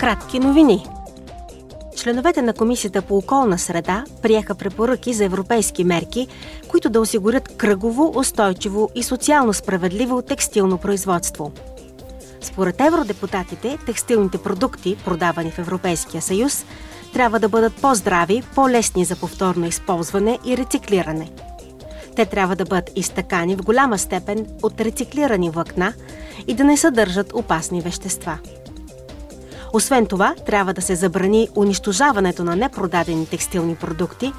Кратки новини. Членовете на Комисията по околна среда приеха препоръки за европейски мерки, които да осигурят кръгово, устойчиво и социално справедливо текстилно производство. Според евродепутатите, текстилните продукти, продавани в Европейския съюз, трябва да бъдат по-здрави, по-лесни за повторно използване и рециклиране. Те трябва да бъдат изтъкани в голяма степен от рециклирани влакна и да не съдържат опасни вещества. Освен това, трябва да се забрани унищожаването на непродадени текстилни продукти,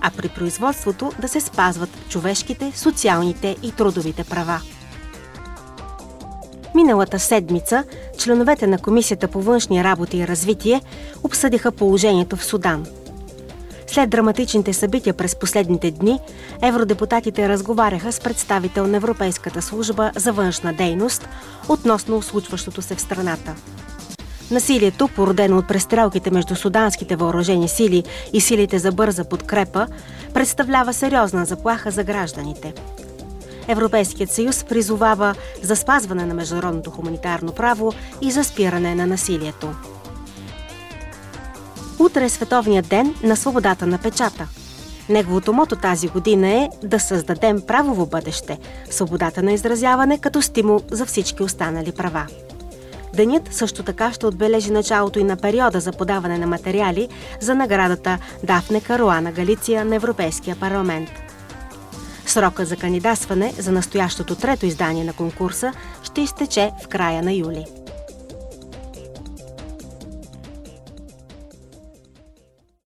а при производството да се спазват човешките, социалните и трудовите права. Миналата седмица членовете на Комисията по външни работи и развитие обсъдиха положението в Судан. След драматичните събития през последните дни, евродепутатите разговаряха с представител на Европейската служба за външна дейност относно случващото се в страната. Насилието, породено от престрелките между суданските въоръжени сили и силите за бърза подкрепа, представлява сериозна заплаха за гражданите. Европейският съюз призовава за спазване на международното хуманитарно право и за спиране на насилието. Утре е Световният ден на свободата на печата. Неговото мото тази година е да създадем правово бъдеще, свободата на изразяване като стимул за всички останали права. Денят също така ще отбележи началото и на периода за подаване на материали за наградата Дафне Каруана Галиция на Европейския парламент. Срокът за кандидатстване за настоящото трето издание на конкурса ще изтече в края на юли.